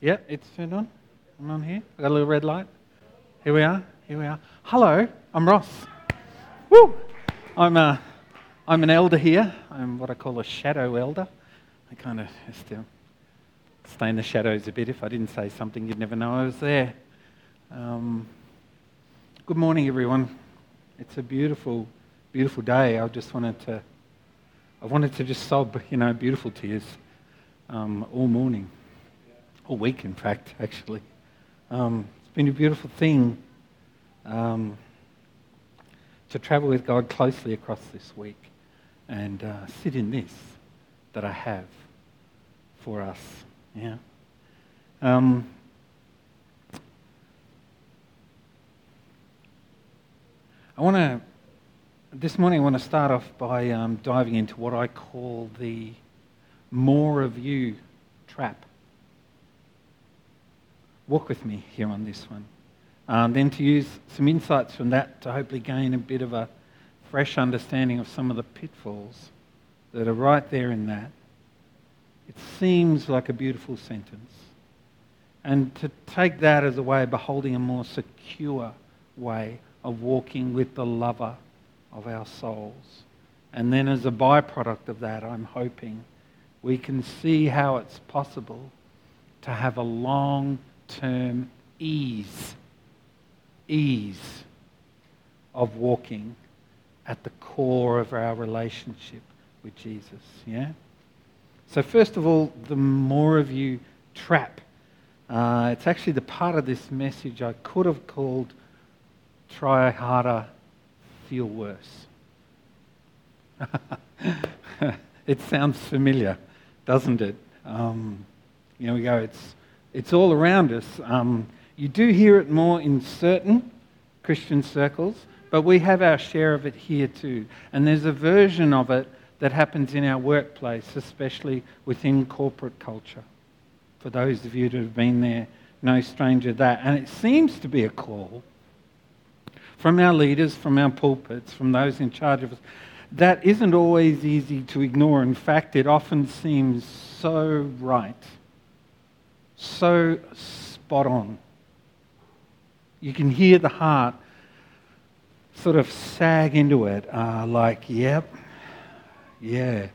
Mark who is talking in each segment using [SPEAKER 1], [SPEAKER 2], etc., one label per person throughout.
[SPEAKER 1] Yeah, it's turned on. I'm on here. I got a little red light. Here we are. Here we are. Hello, I'm Ross. Woo! I'm a, I'm an elder here. I'm what I call a shadow elder. I kind of to stay in the shadows a bit. If I didn't say something, you'd never know I was there. Um, good morning, everyone. It's a beautiful, beautiful day. I just wanted to, I wanted to just sob, you know, beautiful tears um, all morning a week, in fact, actually. Um, it's been a beautiful thing um, to travel with God closely across this week and uh, sit in this that I have for us. Yeah. Um, I want to, this morning, I want to start off by um, diving into what I call the more of you trap walk with me here on this one. Um, then to use some insights from that to hopefully gain a bit of a fresh understanding of some of the pitfalls that are right there in that. It seems like a beautiful sentence. And to take that as a way of beholding a more secure way of walking with the lover of our souls. And then, as a byproduct of that, I'm hoping we can see how it's possible to have a long term ease, ease of walking at the core of our relationship with Jesus. Yeah? So, first of all, the more of you trap. Uh, it's actually the part of this message I could have called try harder, feel worse. it sounds familiar, doesn't it? Um, you know, we go, it's it's all around us. Um, you do hear it more in certain Christian circles, but we have our share of it here too. And there's a version of it that happens in our workplace, especially within corporate culture. For those of you that have been there, no stranger that. And it seems to be a call from our leaders, from our pulpits, from those in charge of us. That isn't always easy to ignore. In fact, it often seems so right so spot on. You can hear the heart sort of sag into it, uh, like, yep, yeah,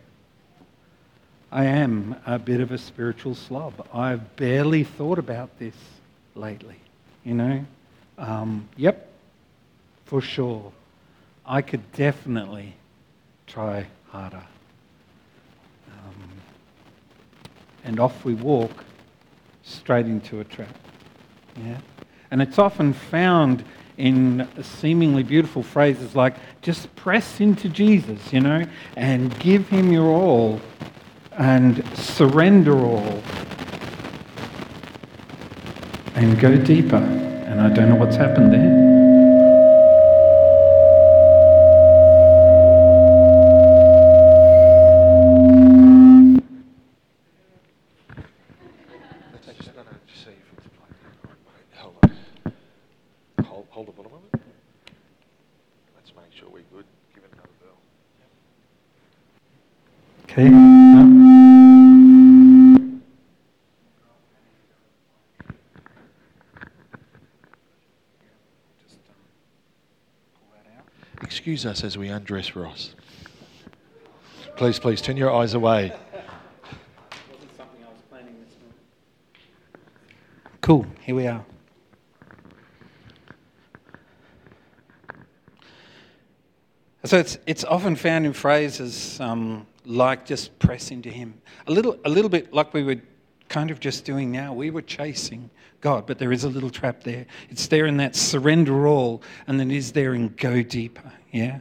[SPEAKER 1] I am a bit of a spiritual slob. I've barely thought about this lately, you know? Um, yep, for sure. I could definitely try harder. Um, and off we walk straight into a trap. Yeah? And it's often found in seemingly beautiful phrases like just press into Jesus, you know, and give him your all and surrender all and go deeper. And I don't know what's happened there. Okay.
[SPEAKER 2] Excuse us as we undress Ross. Please, please, turn your eyes away.
[SPEAKER 1] Cool, here we are. So it's, it's often found in phrases um, like just press into Him. A little, a little bit like we were kind of just doing now. We were chasing God, but there is a little trap there. It's there in that surrender all, and then is there in go deeper. Yeah?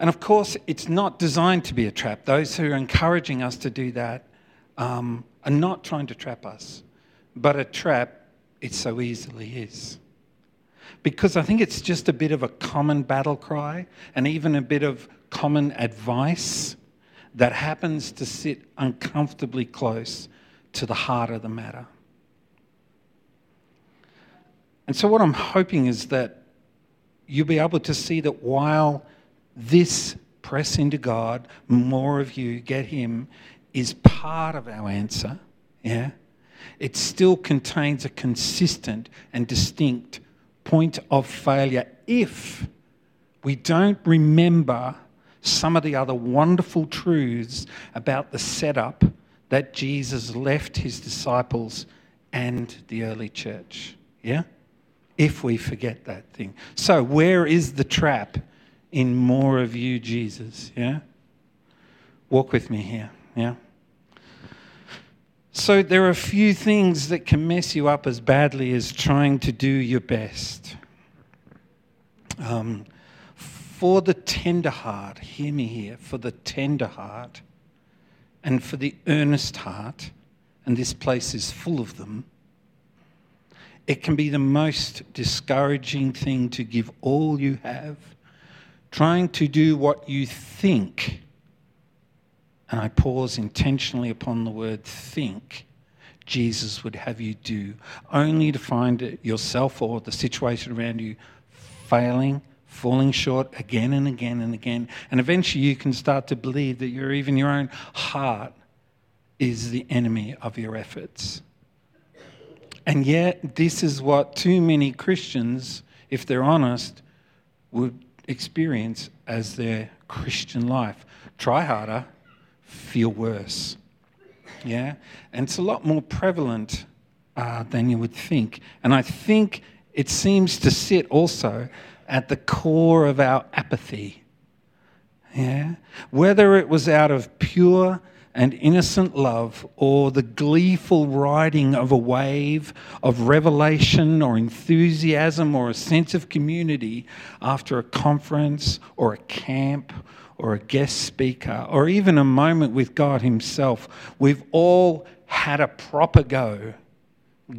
[SPEAKER 1] And of course, it's not designed to be a trap. Those who are encouraging us to do that um, are not trying to trap us, but a trap it so easily is. Because I think it's just a bit of a common battle cry and even a bit of common advice that happens to sit uncomfortably close to the heart of the matter. And so, what I'm hoping is that you'll be able to see that while this press into God, more of you get Him, is part of our answer, yeah, it still contains a consistent and distinct point of failure if we don't remember some of the other wonderful truths about the setup that Jesus left his disciples and the early church. Yeah? If we forget that thing. So, where is the trap in more of you, Jesus? Yeah? Walk with me here. Yeah? So, there are a few things that can mess you up as badly as trying to do your best. Um, for the tender heart, hear me here, for the tender heart and for the earnest heart, and this place is full of them, it can be the most discouraging thing to give all you have, trying to do what you think. And I pause intentionally upon the word think. Jesus would have you do, only to find yourself or the situation around you failing, falling short again and again and again. And eventually you can start to believe that even your own heart is the enemy of your efforts. And yet, this is what too many Christians, if they're honest, would experience as their Christian life. Try harder, feel worse. Yeah? And it's a lot more prevalent uh, than you would think. And I think it seems to sit also at the core of our apathy. Yeah? Whether it was out of pure and innocent love or the gleeful riding of a wave of revelation or enthusiasm or a sense of community after a conference or a camp or a guest speaker or even a moment with God Himself. We've all had a proper go,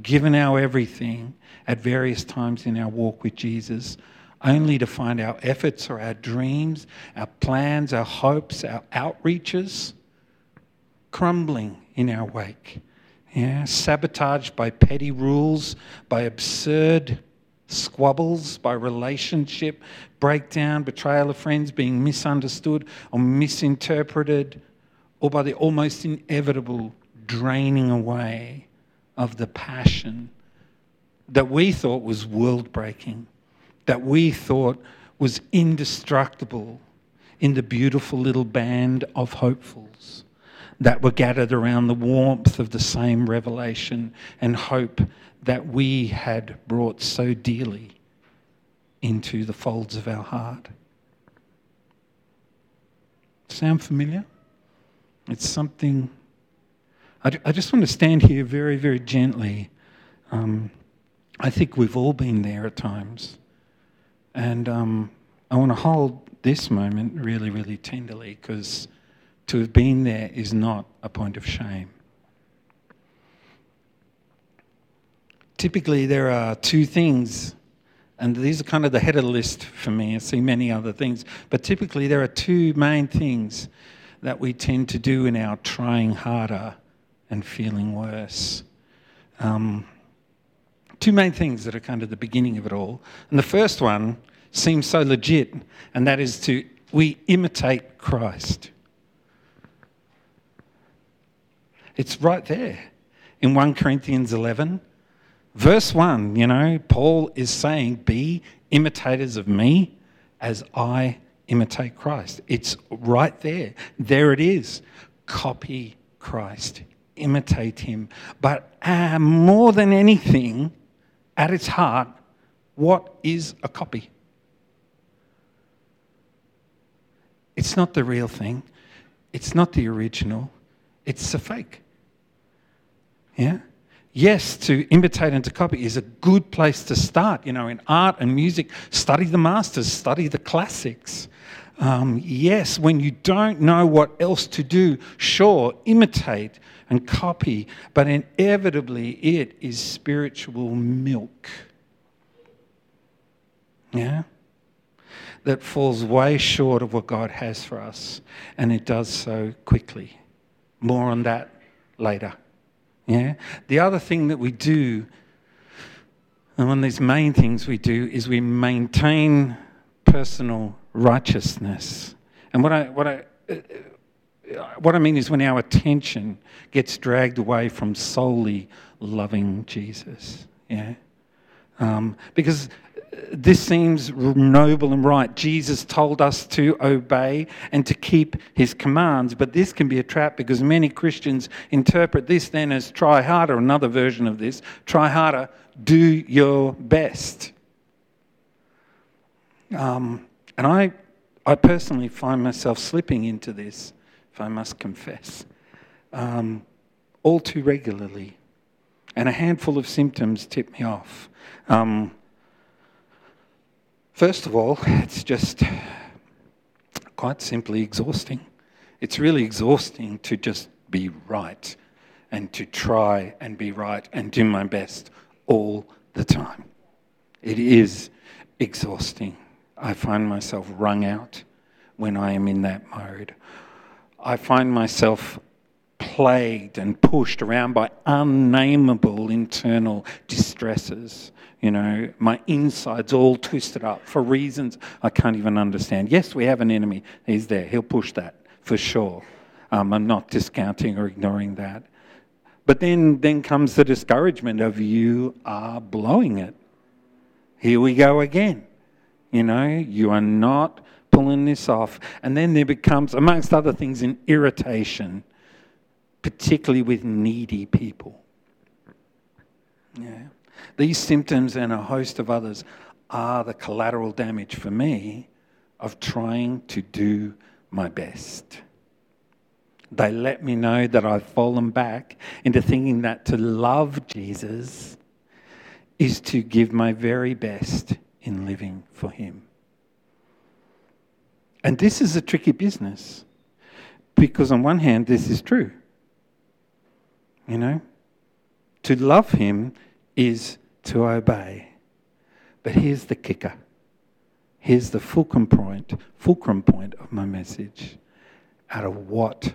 [SPEAKER 1] given our everything at various times in our walk with Jesus. Only to find our efforts or our dreams, our plans, our hopes, our outreaches, crumbling in our wake. Yeah, sabotaged by petty rules, by absurd squabbles, by relationship breakdown, betrayal of friends, being misunderstood or misinterpreted, or by the almost inevitable draining away of the passion that we thought was world breaking, that we thought was indestructible in the beautiful little band of hopefuls that were gathered around the warmth of the same revelation and hope that we had brought so dearly into the folds of our heart. Sound familiar? It's something. I, I just want to stand here very, very gently. Um, I think we've all been there at times. And um, I want to hold this moment really, really tenderly because to have been there is not a point of shame. Typically, there are two things, and these are kind of the head of the list for me. I see many other things, but typically, there are two main things that we tend to do in our trying harder and feeling worse. Um, two main things that are kind of the beginning of it all. And the first one seems so legit, and that is to we imitate Christ. It's right there in 1 Corinthians 11. Verse 1, you know, Paul is saying, Be imitators of me as I imitate Christ. It's right there. There it is. Copy Christ, imitate him. But uh, more than anything, at its heart, what is a copy? It's not the real thing, it's not the original, it's a fake. Yeah? Yes, to imitate and to copy is a good place to start. You know, in art and music, study the masters, study the classics. Um, yes, when you don't know what else to do, sure, imitate and copy, but inevitably it is spiritual milk. Yeah? That falls way short of what God has for us, and it does so quickly. More on that later. Yeah? The other thing that we do, and one of these main things we do, is we maintain personal righteousness. And what I, what I, what I mean is when our attention gets dragged away from solely loving Jesus. Yeah? Um, because this seems noble and right. Jesus told us to obey and to keep his commands, but this can be a trap because many Christians interpret this then as try harder, another version of this try harder, do your best. Um, and I, I personally find myself slipping into this, if I must confess, um, all too regularly. And a handful of symptoms tip me off. Um, First of all, it's just quite simply exhausting. It's really exhausting to just be right and to try and be right and do my best all the time. It is exhausting. I find myself wrung out when I am in that mode. I find myself plagued and pushed around by unnameable internal distresses you know, my insides all twisted up for reasons I can't even understand. Yes, we have an enemy. He's there. He'll push that for sure. Um, I'm not discounting or ignoring that. But then, then comes the discouragement of you are blowing it. Here we go again. You know, you are not pulling this off. And then there becomes, amongst other things, an irritation, particularly with needy people. Yeah. These symptoms and a host of others are the collateral damage for me of trying to do my best. They let me know that I've fallen back into thinking that to love Jesus is to give my very best in living for Him. And this is a tricky business because, on one hand, this is true. You know, to love Him is to obey. But here's the kicker. Here's the fulcrum point, fulcrum point of my message. Out of what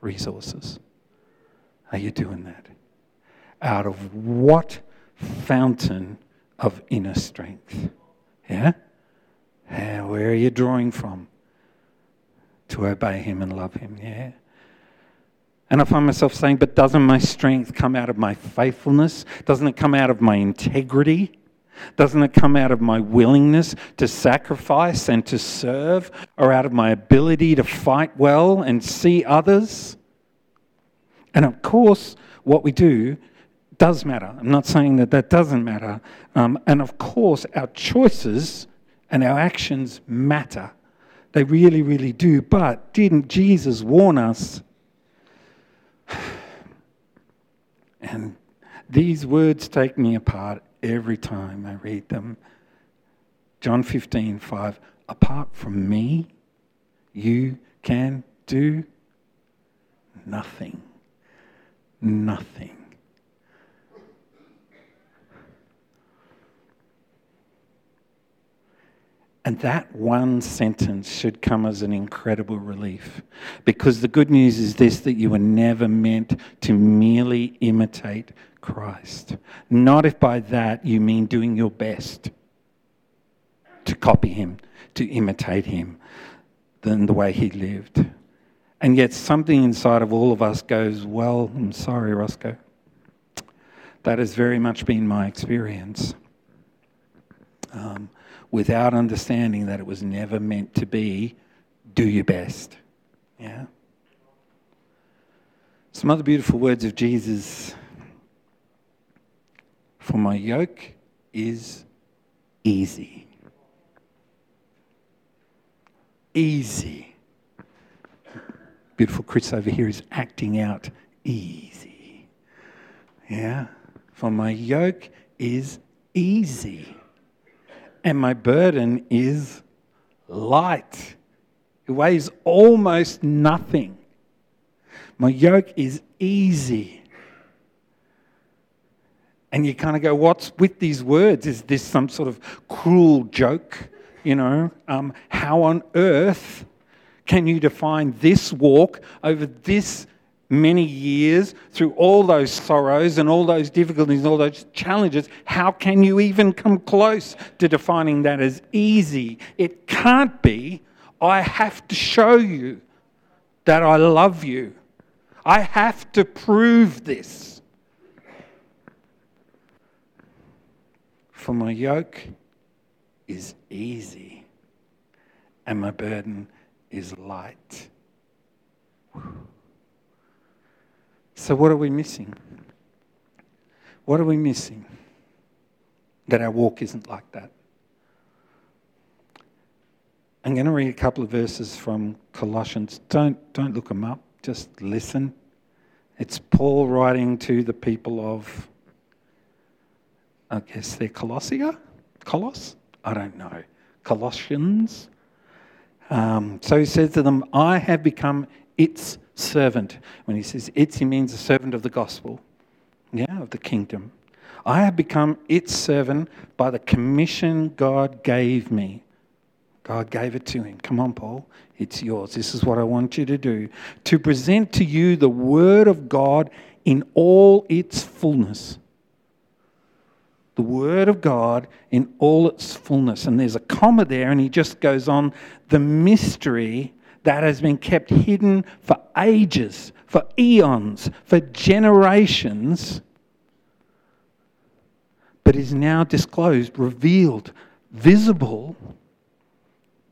[SPEAKER 1] resources are you doing that? Out of what fountain of inner strength? Yeah? yeah where are you drawing from to obey Him and love Him? Yeah? And I find myself saying, but doesn't my strength come out of my faithfulness? Doesn't it come out of my integrity? Doesn't it come out of my willingness to sacrifice and to serve, or out of my ability to fight well and see others? And of course, what we do does matter. I'm not saying that that doesn't matter. Um, and of course, our choices and our actions matter. They really, really do. But didn't Jesus warn us? And these words take me apart every time I read them. John 15, 5. Apart from me, you can do nothing. Nothing. And that one sentence should come as an incredible relief. Because the good news is this that you were never meant to merely imitate Christ. Not if by that you mean doing your best to copy him, to imitate him, than the way he lived. And yet something inside of all of us goes, Well, I'm sorry, Roscoe. That has very much been my experience. Without understanding that it was never meant to be do your best. Yeah? Some other beautiful words of Jesus. For my yoke is easy. Easy. Beautiful Chris over here is acting out easy. Yeah? For my yoke is easy and my burden is light. It weighs almost nothing. My yoke is easy. And you kind of go, what's with these words? Is this some sort of cruel joke? You know, um, how on earth can you define this walk over this many years through all those sorrows and all those difficulties and all those challenges, how can you even come close to defining that as easy? It can't be. I have to show you that I love you. I have to prove this. For my yoke is easy and my burden is light. So, what are we missing? What are we missing? That our walk isn't like that. I'm going to read a couple of verses from Colossians. Don't, don't look them up, just listen. It's Paul writing to the people of, I guess they're Colossia? Coloss? I don't know. Colossians. Um, so he says to them, I have become its servant. When he says its, he means a servant of the gospel, yeah, of the kingdom. I have become its servant by the commission God gave me. God gave it to him. Come on, Paul. It's yours. This is what I want you to do to present to you the Word of God in all its fullness. The Word of God in all its fullness. And there's a comma there, and he just goes on the mystery that has been kept hidden for ages, for eons, for generations, but is now disclosed, revealed, visible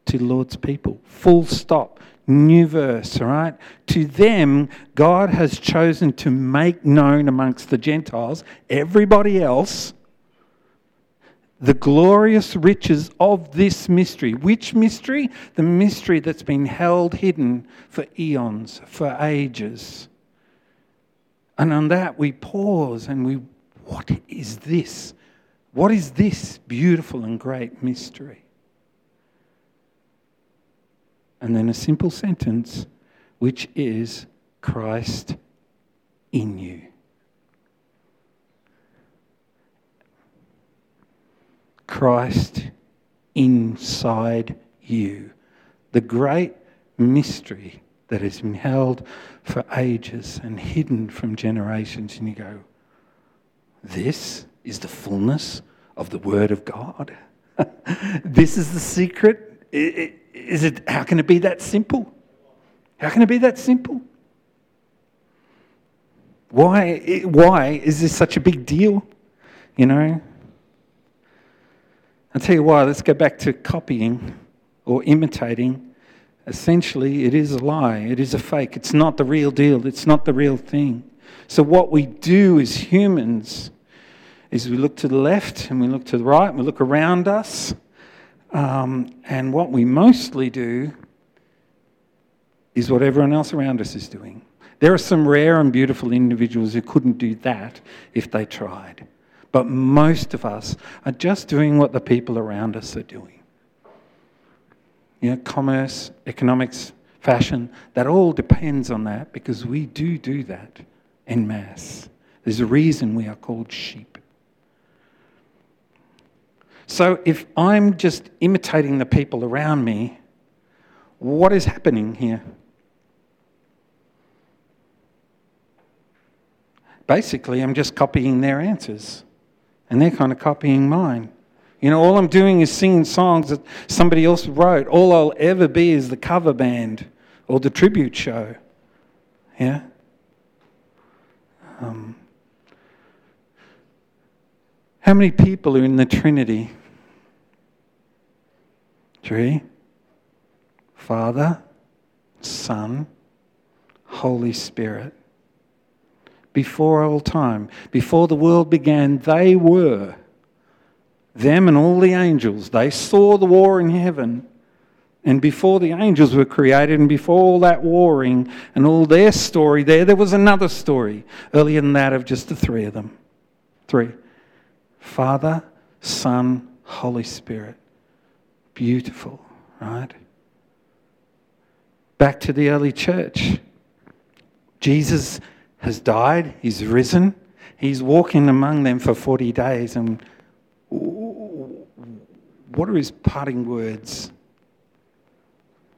[SPEAKER 1] to Lord's people. Full stop. New verse, all right? To them, God has chosen to make known amongst the Gentiles, everybody else, the glorious riches of this mystery. Which mystery? The mystery that's been held hidden for eons, for ages. And on that we pause and we, what is this? What is this beautiful and great mystery? And then a simple sentence, which is Christ in you. Christ inside you. The great mystery that has been held for ages and hidden from generations. And you go, this is the fullness of the Word of God. this is the secret. Is it, how can it be that simple? How can it be that simple? Why, why is this such a big deal? You know, I'll tell you why. Let's go back to copying or imitating. Essentially, it is a lie. It is a fake. It's not the real deal. It's not the real thing. So, what we do as humans is we look to the left and we look to the right and we look around us. Um, and what we mostly do is what everyone else around us is doing. There are some rare and beautiful individuals who couldn't do that if they tried. But most of us are just doing what the people around us are doing. You know, commerce, economics, fashion, that all depends on that because we do do that en masse. There's a reason we are called sheep. So if I'm just imitating the people around me, what is happening here? Basically, I'm just copying their answers and they're kind of copying mine. You know, all I'm doing is singing songs that somebody else wrote. All I'll ever be is the cover band or the tribute show. Yeah? Um, how many people are in the Trinity? Three. Father, Son, Holy Spirit before all time. Before the world began, they were. Them and all the angels. They saw the war in heaven. And before the angels were created, and before all that warring and all their story there, there was another story earlier than that of just the three of them. Three Father, Son, Holy Spirit. Beautiful, right? Back to the early church. Jesus has died, he's risen, he's walking among them for 40 days. And what are his parting words?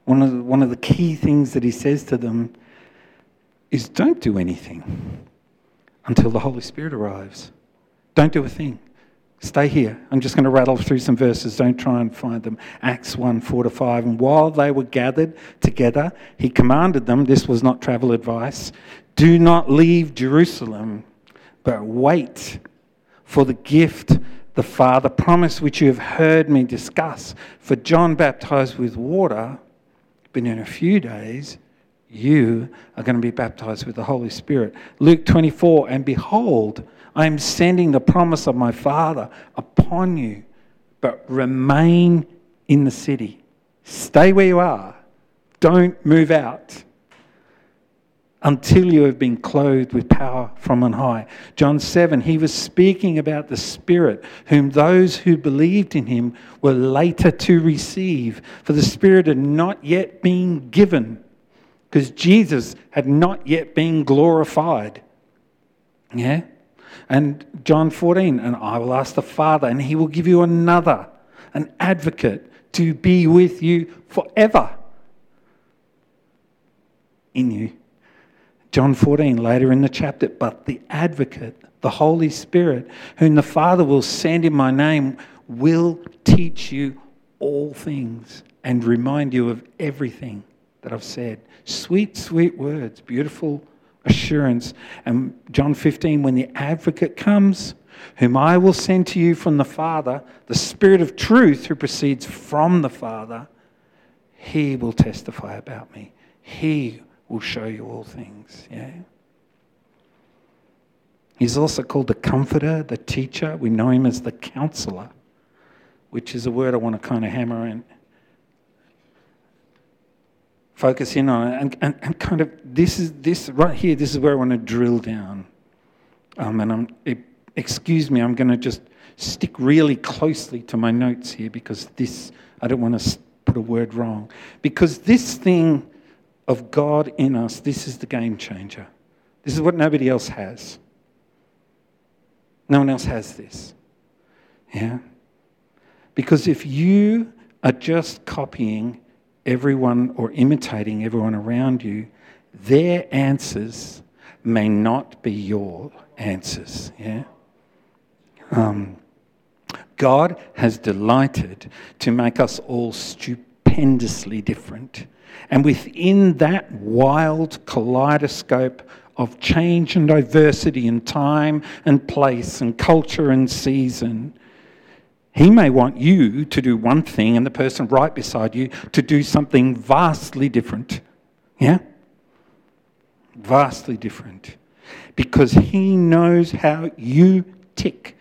[SPEAKER 1] One of, the, one of the key things that he says to them is don't do anything until the Holy Spirit arrives. Don't do a thing. Stay here. I'm just going to rattle through some verses. Don't try and find them. Acts 1 4 to 5. And while they were gathered together, he commanded them this was not travel advice do not leave Jerusalem, but wait for the gift the Father promised, which you have heard me discuss. For John baptized with water, but in a few days, you are going to be baptized with the Holy Spirit. Luke 24, and behold, I am sending the promise of my Father upon you, but remain in the city. Stay where you are. Don't move out until you have been clothed with power from on high. John 7, he was speaking about the Spirit, whom those who believed in him were later to receive. For the Spirit had not yet been given, because Jesus had not yet been glorified. Yeah? And John 14, and I will ask the Father, and he will give you another, an advocate, to be with you forever in you. John 14, later in the chapter, but the advocate, the Holy Spirit, whom the Father will send in my name, will teach you all things and remind you of everything that I've said. Sweet, sweet words, beautiful assurance. And John 15, when the advocate comes, whom I will send to you from the Father, the Spirit of truth who proceeds from the Father, he will testify about me. He will show you all things. Yeah. He's also called the comforter, the teacher. We know him as the counselor, which is a word I want to kind of hammer in. Focus in on it and, and, and kind of this is this right here, this is where I want to drill down. Um, and I'm it, excuse me, I'm going to just stick really closely to my notes here because this I don't want to put a word wrong. Because this thing of God in us, this is the game changer. This is what nobody else has. No one else has this. Yeah? Because if you are just copying everyone or imitating everyone around you, their answers may not be your answers. Yeah? Um, God has delighted to make us all stupendously different. And within that wild kaleidoscope of change and diversity in time and place and culture and season, he may want you to do one thing and the person right beside you to do something vastly different. Yeah? Vastly different. Because he knows how you tick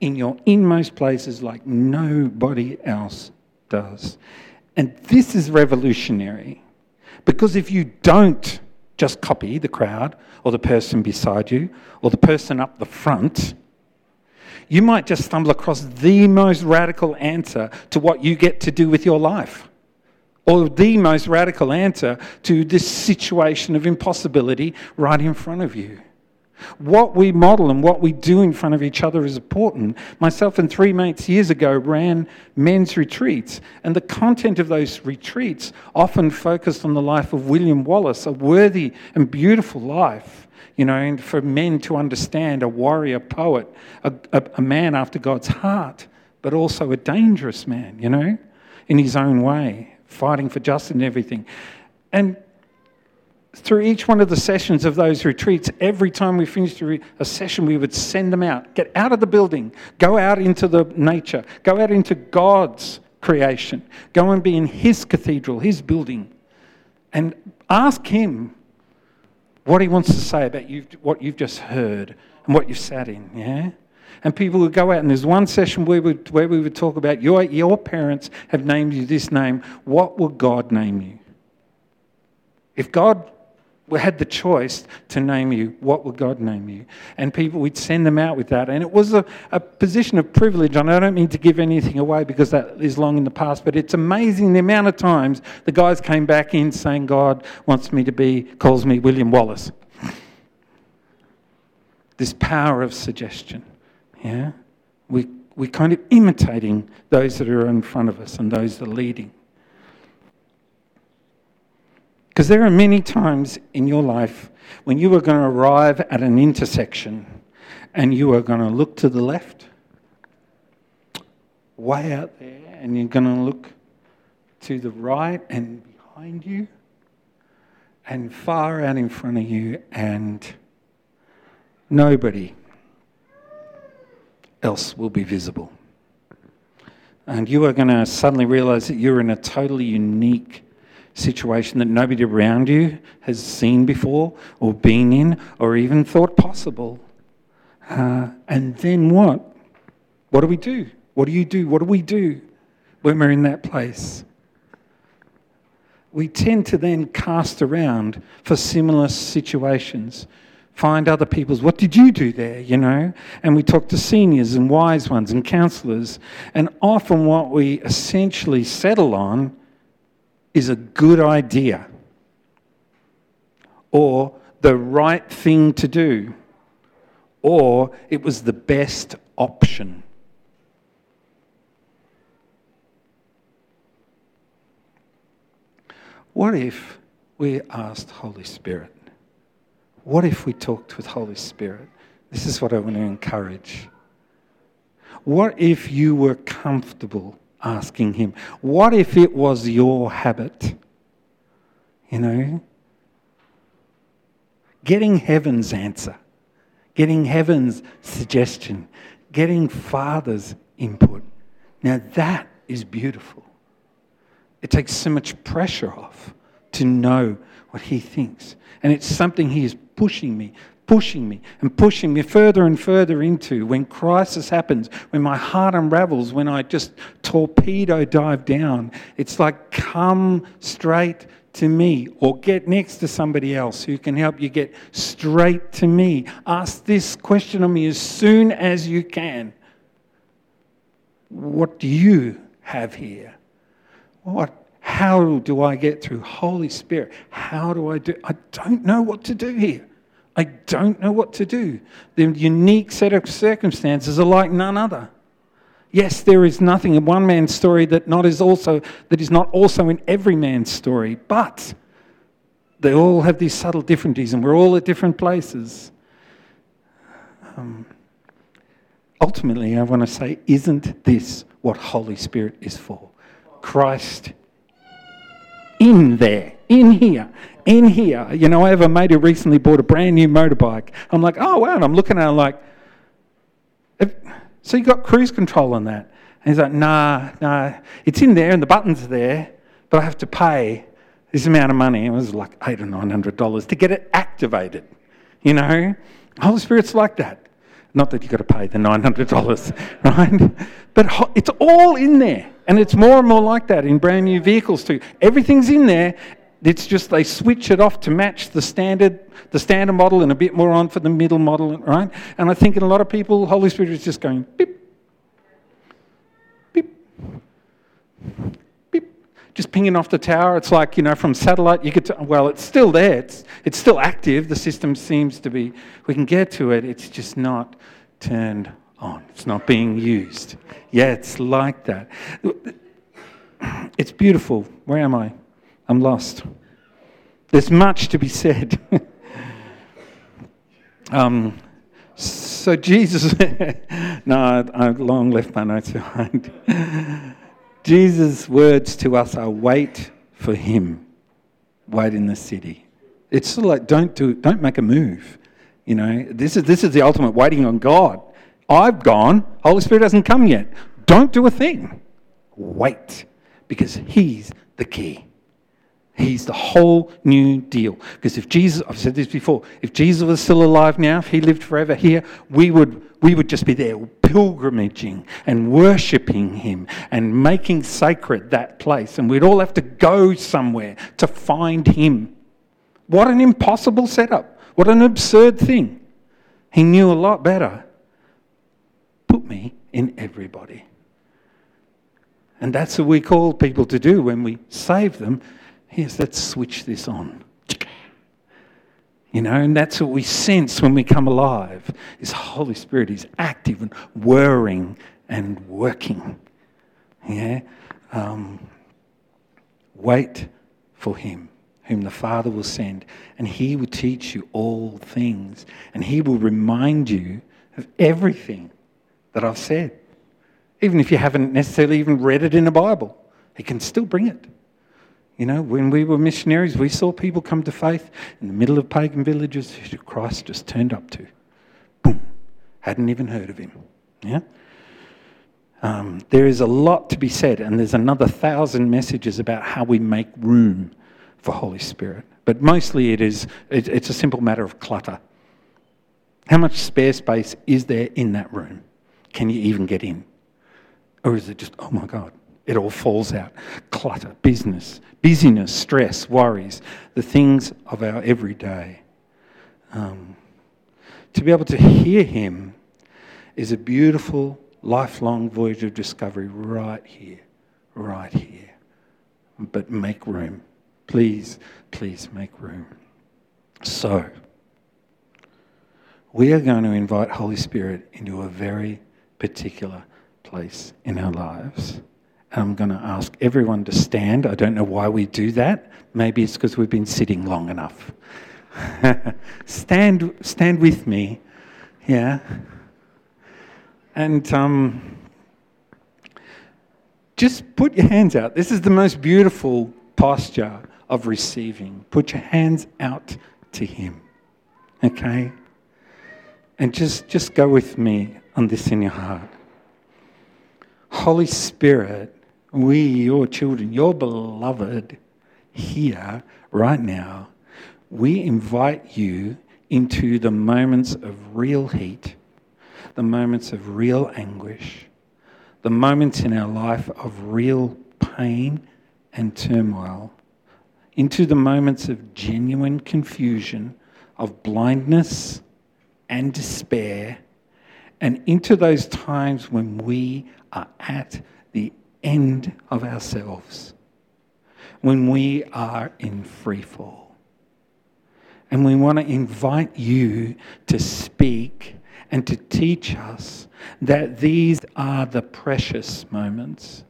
[SPEAKER 1] in your inmost places like nobody else does. And this is revolutionary because if you don't just copy the crowd or the person beside you or the person up the front, you might just stumble across the most radical answer to what you get to do with your life, or the most radical answer to this situation of impossibility right in front of you. What we model and what we do in front of each other is important. Myself and three mates years ago ran men's retreats, and the content of those retreats often focused on the life of William Wallace, a worthy and beautiful life. You know, and for men to understand a warrior poet, a, a, a man after God's heart, but also a dangerous man, you know, in his own way, fighting for justice and everything. And through each one of the sessions of those retreats, every time we finished a, a, session, we would send them out. Get out of the building, go out into the nature, go out into God's creation, go and be in His cathedral, His building, and ask Him what He wants to say about you, what you've just heard and what you've sat in. Yeah? And people would go out, and there's one session where we would, where we would talk about your, your parents have named you this name. What will God name you? If God had the choice to name you. What would God name you? And people, we'd send them out with that. And it was a, a position of privilege. And I don't mean to give anything away because that is long in the past, but it's amazing the amount of times the guys came back in saying, God wants me to be, calls me William Wallace. This power of suggestion. Yeah? We, we're kind of imitating those that are in front of us and those that are leading. Because there are many times in your life when you are going to arrive at an intersection and you are going to look to the left way out there, and you're going to look to the right and behind you, and far out in front of you, and nobody else will be visible. And you are going to suddenly realize that you're in a totally unique situation that nobody around you has seen before, or been in, or even thought possible. Uh, and then what? What do we do? What do you do? What do we do when we're in that place? We tend to then cast around for similar situations find other people's, what did you do there, you know? And we talk to seniors and wise ones and counselors. And often what we essentially settle on is a good idea or the right thing to do or it was the best option. What if we asked Holy Spirit? What if we talked with Holy Spirit? This is what I want to encourage. What if you were comfortable asking Him? What if it was your habit? You know? Getting heaven's answer, getting heaven's suggestion, getting Father's input. Now that is beautiful. It takes so much pressure off to know what He thinks. And it's something He is pushing me, pushing me, and pushing me further and further into when crisis happens, when my heart unravels, when I just torpedo dive down. It's like, come straight to me or get next to somebody else who can help you get straight to me. Ask this question of me as soon as you can. What do you have here? What how do I get through? Holy Spirit, how do I do? I don't know what to do here. I don't know what to do. The unique set of circumstances are like none other. Yes, there is nothing in one man's story that not is also that is not also in every man's story, but they all have these subtle differences, and we're all at different places. Um, ultimately, I want to say, isn't this what Holy Spirit is for? Christ in there, in here in here. You know, I have a mate who recently bought a brand new motorbike. I'm like, oh, wow. And I'm looking at it like, so you got cruise control on that? And he's like, nah, nah, it's in there and the button's there, but I have to pay this amount of money. It was like eight or nine hundred dollars to get it activated. You know, Holy Spirit's like that. Not that you've got to pay the nine hundred dollars, right? But it's all in there, and it's more and more like that in brand new vehicles too. Everything's in there, it's just they switch it off to match the standard, the standard model and a bit more on for the middle model, right? And I think in a lot of people, Holy Spirit is just going beep, beep, just pinging off the tower. It's like, you know, from satellite, you to, well, it's still there. It's, it's still active. The system seems to be, we can get to it. It's just not turned on. It's not being used. Yeah, it's like that. It's beautiful. Where am I? I'm lost. There's much to be said. um, so Jesus, no, I've long left my notes behind. Jesus' words to us are wait for him, wait in the city. It's sort of like don't do, don't make a move. You know, this is this is the ultimate waiting on God. I've gone, Holy Spirit hasn't come yet. Don't do a thing. Wait, because He's the key. He's the whole new deal. Because if Jesus, I've said this before, if Jesus was still alive now, if he lived forever here, we would, we would just be there pilgrimaging and worshipping him and making sacred that place. And we'd all have to go somewhere to find him. What an impossible setup. What an absurd thing. He knew a lot better. Put me in everybody. And that's what we call people to do when we save them Yes, let's switch this on. You know, and that's what we sense when we come alive. Is Holy Spirit is active and whirring and working. Yeah. Um, wait for Him, whom the Father will send, and He will teach you all things, and He will remind you of everything that I've said. Even if you haven't necessarily even read it in the Bible, He can still bring it. You know, when we were missionaries, we saw people come to faith in the middle of pagan villages who Christ just turned up to. Boom. Hadn't even heard of him. Yeah? Um, there is a lot to be said, and there's another thousand messages about how we make room for Holy Spirit. But mostly it is, it, it's a simple matter of clutter. How much spare space is there in that room? Can you even get in? Or is it just, oh my God, it all falls out? Clutter, business, busyness, stress, worries, the things of our everyday. Um, to be able to hear Him is a beautiful, lifelong voyage of discovery right here, right here. But make room. Please, please make room. So, we are going to invite Holy Spirit into a very particular place in our lives. I'm going to ask everyone to stand. I don't know why we do that. Maybe it's because we've been sitting long enough. stand, stand with me. Yeah. And um, just put your hands out. This is the most beautiful posture of receiving. Put your hands out to Him. Okay? And just, just go with me on this in your heart. Holy Spirit, we, your children, your beloved, here, right now, we invite you into the moments of real heat, the moments of real anguish, the moments in our life of real pain and turmoil into the moments of genuine confusion, of blindness and despair, and into those times when we are at the end of ourselves, when we are in free fall. And we want to invite you to speak and to teach us that these are the precious moments.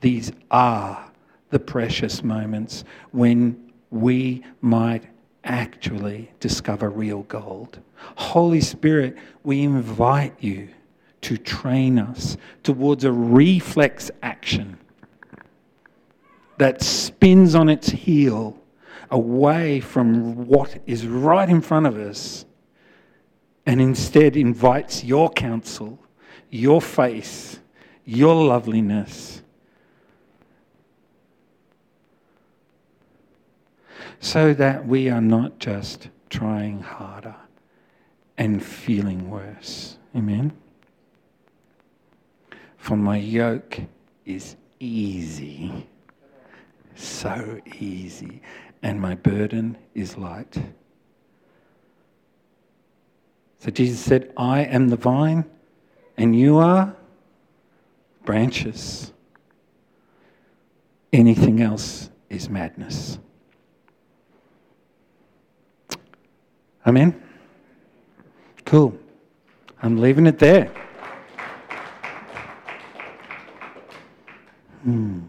[SPEAKER 1] These are the precious moments when we might actually discover real gold. Holy Spirit, we invite you to train us towards a reflex action that spins on its heel away from what is right in front of us and instead invites your counsel, your face, your loveliness so that we are not just trying harder and feeling worse. Amen? For my yoke is easy, so easy, and my burden is light. So Jesus said, I am the vine, and you are branches. Anything else is madness. Amen? Cool. I'm leaving it there. Hmm.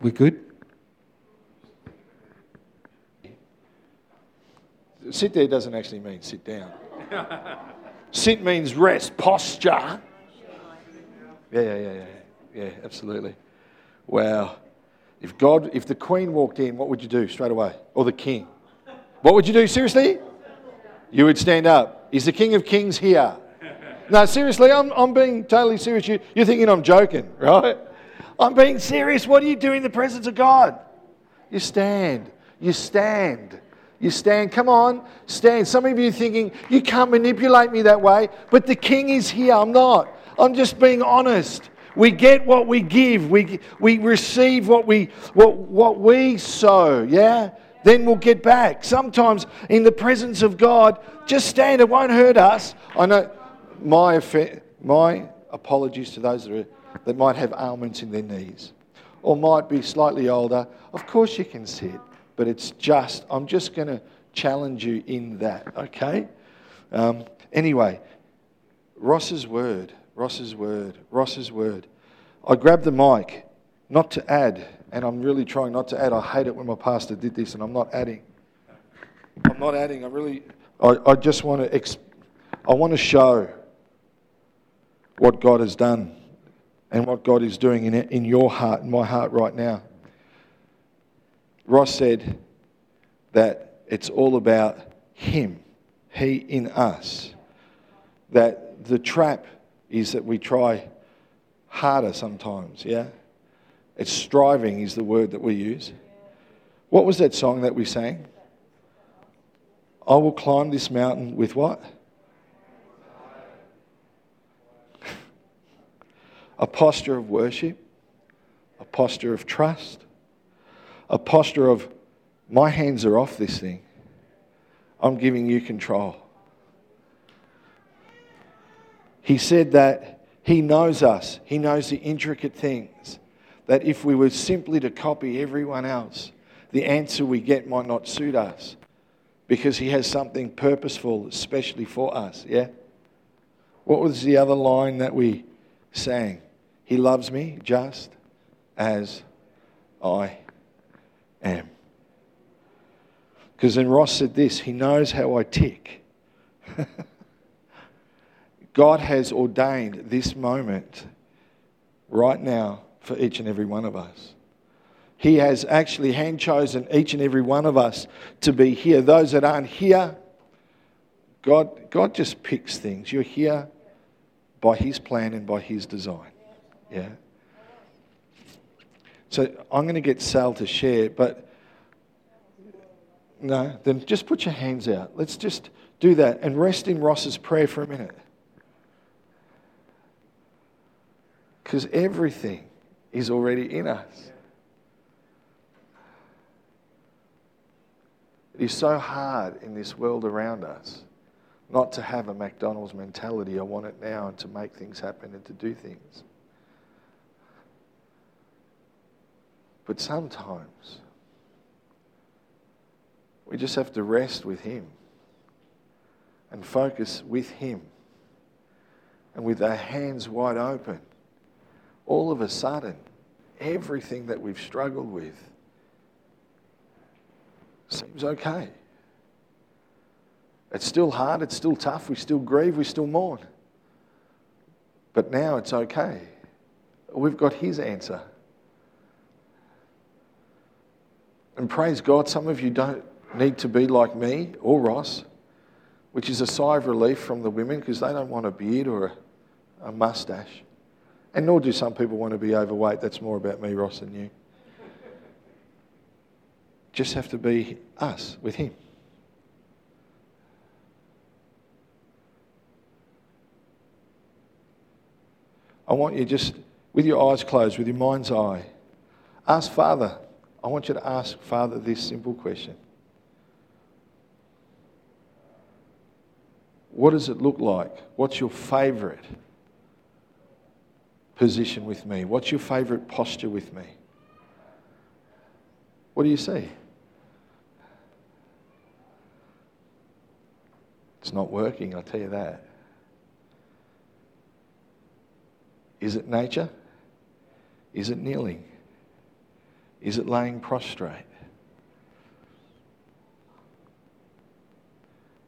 [SPEAKER 1] We good?
[SPEAKER 2] Sit there doesn't actually mean sit down. sit means rest, posture. Yeah, yeah, yeah, yeah. Yeah, absolutely. Wow. If God, if the Queen walked in, what would you do straight away? Or the King? What would you do? Seriously? You would stand up. Is the King of Kings here? No, seriously, I'm, I'm being totally serious. You, you're thinking I'm joking, right? I'm being serious. What do you do in the presence of God? You stand. You stand. You stand. Come on, stand. Some of you are thinking, you can't manipulate me that way, but the king is here. I'm not. I'm just being honest. We get what we give. We, we receive what we, what, what we sow. Yeah? then we'll get back. Sometimes in the presence of God, just stand, it won't hurt us. I know my, my apologies to those that, are, that might have ailments in their knees or might be slightly older. Of course, you can sit, but it's just, I'm just going to challenge you in that, okay? Um, anyway, Ross's word, Ross's word, Ross's word. I grabbed the mic, not to add, and I'm really trying not to add. I hate it when my pastor did this, and I'm not adding. I'm not adding. I really, I, I just want to, exp- I want to show what God has done and what God is doing in, in your heart, in my heart right now. Ross said that it's all about Him, He in us. That the trap is that we try harder sometimes, yeah? It's striving, is the word that we use. What was that song that we sang? I will climb this mountain with what? A posture of worship, a posture of trust, a posture of my hands are off this thing. I'm giving you control. He said that he knows us, he knows the intricate things. That if we were simply to copy everyone else, the answer we get might not suit us because he has something purposeful, especially for us. Yeah? What was the other line that we sang? He loves me just as I am. Because then Ross said this He knows how I tick. God has ordained this moment right now for each and every one of us. He has actually hand chosen each and every one of us to be here. Those that aren't here, God, God just picks things. You're here by His plan and by His design. Yeah. So I'm going to get Sal to share, but no, then just put your hands out. Let's just do that and rest in Ross's prayer for a minute. Because everything is already in us. It is so hard in this world around us not to have a McDonald's mentality. I want it now and to make things happen and to do things. But sometimes we just have to rest with Him and focus with Him. And with our hands wide open, all of a sudden, everything that we've struggled with seems okay. It's still hard, it's still tough, we still grieve, we still mourn. But now it's okay. We've got His answer. And praise God, some of you don't need to be like me or Ross, which is a sigh of relief from the women because they don't want a beard or a, a mustache. And nor do some people want to be overweight. That's more about me, Ross, than you. Just have to be us with Him. I want you just, with your eyes closed, with your mind's eye, ask Father, I want you to ask Father this simple question What does it look like? What's your favorite position with me? What's your favorite posture with me? What do you see? It's not working, I'll tell you that. Is it nature? Is it kneeling? Is it laying prostrate?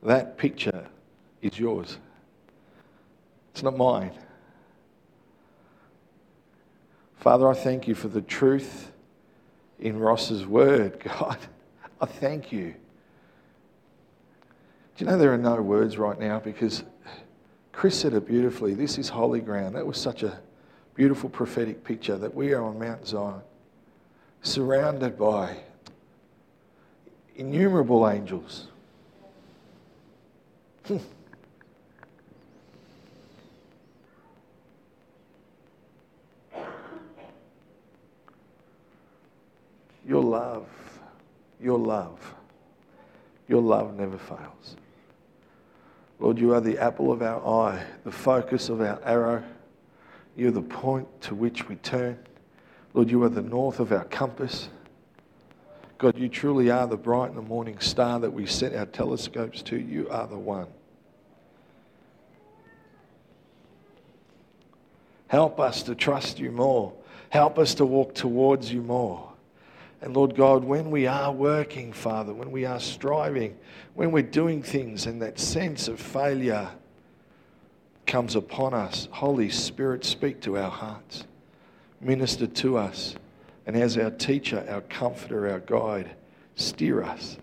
[SPEAKER 2] That picture is yours. It's not mine. Father, I thank you for the truth in Ross's word, God. I thank you. Do you know there are no words right now because Chris said it beautifully. This is holy ground. That was such a beautiful prophetic picture that we are on Mount Zion surrounded by innumerable angels. Hmm. your love, your love, your love never fails. Lord, you are the apple of our eye, the focus of our arrow. You're the point to which we turn. Lord, you are the north of our compass. God, you truly are the bright and the morning star that we set our telescopes to. You are the one. Help us to trust you more. Help us to walk towards you more. And Lord God, when we are working, Father, when we are striving, when we're doing things and that sense of failure, comes upon us, Holy Spirit, speak to our hearts. Minister to us. And as our teacher, our comforter, our guide, steer us